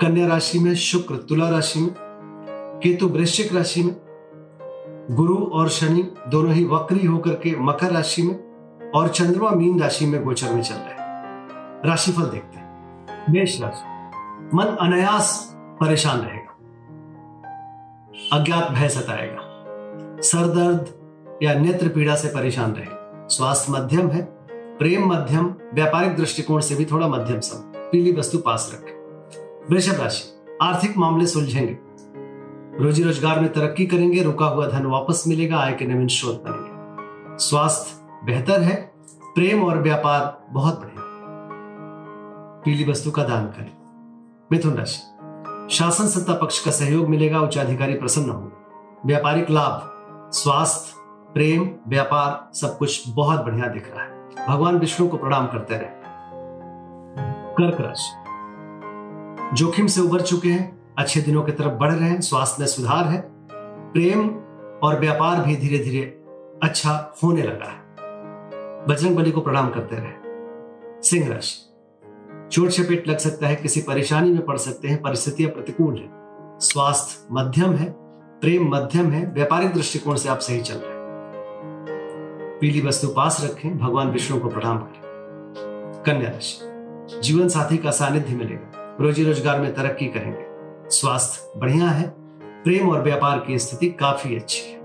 कन्या राशि में, शुक्र, तुला राशि में, केतु, वृश्चिक राशि में, गुरु और शनि दोनों ही वक्री होकर के मकर राशि में और चंद्रमा मीन राशि में गोचर में चल रहे हैं। राशिफल देखते हैं। मेष राशि, मन अनायास परेशान रहेगा। अज्ञात भय सताएगा। सर दर्द या नेत्र पीड़ा से परेशान रहे स्वास्थ्य मध्यम है, प्रेम मध्यम, व्यापारिक दृष्टिकोण से भी थोड़ा मध्यम सम, पीली वस्तु पास रखें। वृषभ राशि, आर्थिक मामले सुलझेंगे। रोजी रोज़गार में तरक्की करेंगे, रुका हुआ धन वापस मिलेगा, आय के नवीन स्रोत बनेंगे। स्वास्थ्य बेहतर है, प्रेम और व्यापार बहुत बढ़िया। पीली वस्तु का दान करें। मिथुन राशि, शासन सत्ता पक्ष का सहयोग मिलेगा उच्च अधिकारी प्रसन्न होंगे। व्यापारिक लाभ, स्वास्थ्य, प्रेम, व्यापार, सब कुछ बहुत बढ़िया दिख रहा है। भगवान विष्णु को प्रणाम करते रहे। कर्क राशि जोखिम से उबर चुके हैं, अच्छे दिनों की तरफ़ बढ़ रहे हैं, स्वास्थ्य में सुधार है। प्रेम और व्यापार भी धीरे धीरे अच्छा होने लगा है। बजरंग बली को प्रणाम करते रहे। सिंह राशि चोट चपेट लग सकता है, किसी परेशानी में पड़ सकते हैं, परिस्थितियाँ प्रतिकूल है। स्वास्थ्य मध्यम है, प्रेम मध्यम है, व्यापारिक दृष्टिकोण से आप सही चल रहे हैं। पीली वस्तु पास रखें, भगवान विष्णु को प्रणाम करें। कन्या राशि जीवन साथी का सानिध्य मिलेगा। रोजी रोज़गार में तरक्की करेंगे। स्वास्थ्य बढ़िया है, प्रेम और व्यापार की स्थिति काफ़ी अच्छी है।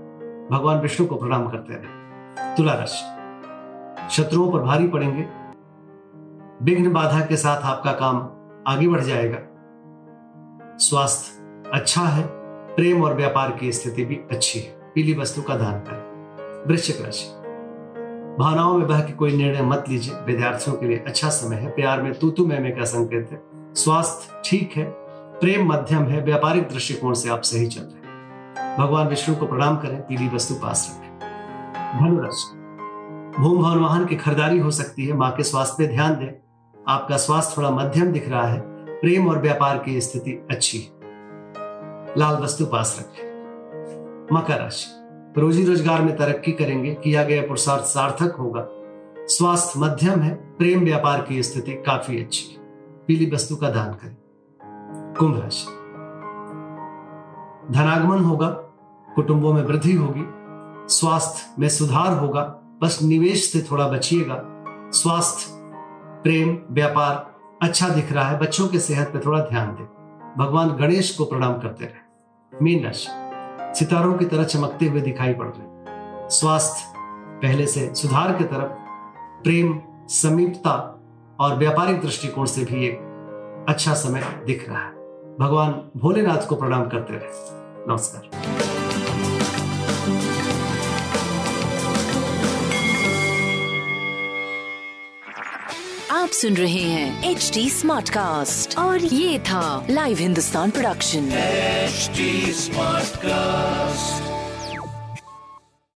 भगवान विष्णु को प्रणाम करते रहे तुला राशि शत्रुओं पर भारी पड़ेंगे। विघ्न बाधा के साथ आपका काम आगे बढ़ जाएगा। स्वास्थ्य अच्छा है, प्रेम और व्यापार की स्थिति भी अच्छी है। पीली वस्तु का दान करें। वृश्चिक राशि, भावनाओं में बह के कोई निर्णय मत लीजिए। विद्यार्थियों के लिए अच्छा समय है। प्यार में तू तू मैं का संकेत है। स्वास्थ्य ठीक है, प्रेम मध्यम है, व्यापारिक दृष्टिकोण से आप सही चल रहे हैं। भगवान विष्णु को प्रणाम करें, पीली वस्तु पास रखें। धनुराशि भूम भवन वाहन की खरीदारी हो सकती है, माँ के स्वास्थ्य पे ध्यान दें। आपका स्वास्थ्य थोड़ा मध्यम दिख रहा है, प्रेम और व्यापार की स्थिति अच्छी है। लाल वस्तु पास रखें। मकर राशि। रोजी रोज़गार में तरक्की करेंगे, किया गया पुरुषार्थ सार्थक होगा। स्वास्थ्य मध्यम है, प्रेम व्यापार की स्थिति काफ़ी अच्छी है। पीली वस्तु का दान करें। कुंभ राशि। धनागमन होगा, कुटुंबों में वृद्धि होगी, स्वास्थ्य में सुधार होगा, बस निवेश से थोड़ा बचिएगा। स्वास्थ्य, प्रेम, व्यापार अच्छा दिख रहा है, बच्चों के सेहत पर थोड़ा ध्यान दें। भगवान गणेश को प्रणाम करते रहे। मीन राशि। सितारों की तरह चमकते हुए दिखाई पड़ रहे स्वास्थ्य, पहले से सुधार की तरफ़। प्रेम, समीपता और व्यापारिक दृष्टिकोण से भी एक अच्छा समय दिख रहा है। भगवान भोलेनाथ को प्रणाम करते रहे। नमस्कार। आप सुन रहे हैं एच डी स्मार्ट कास्ट और ये था live Hindustan production smart Smartcast.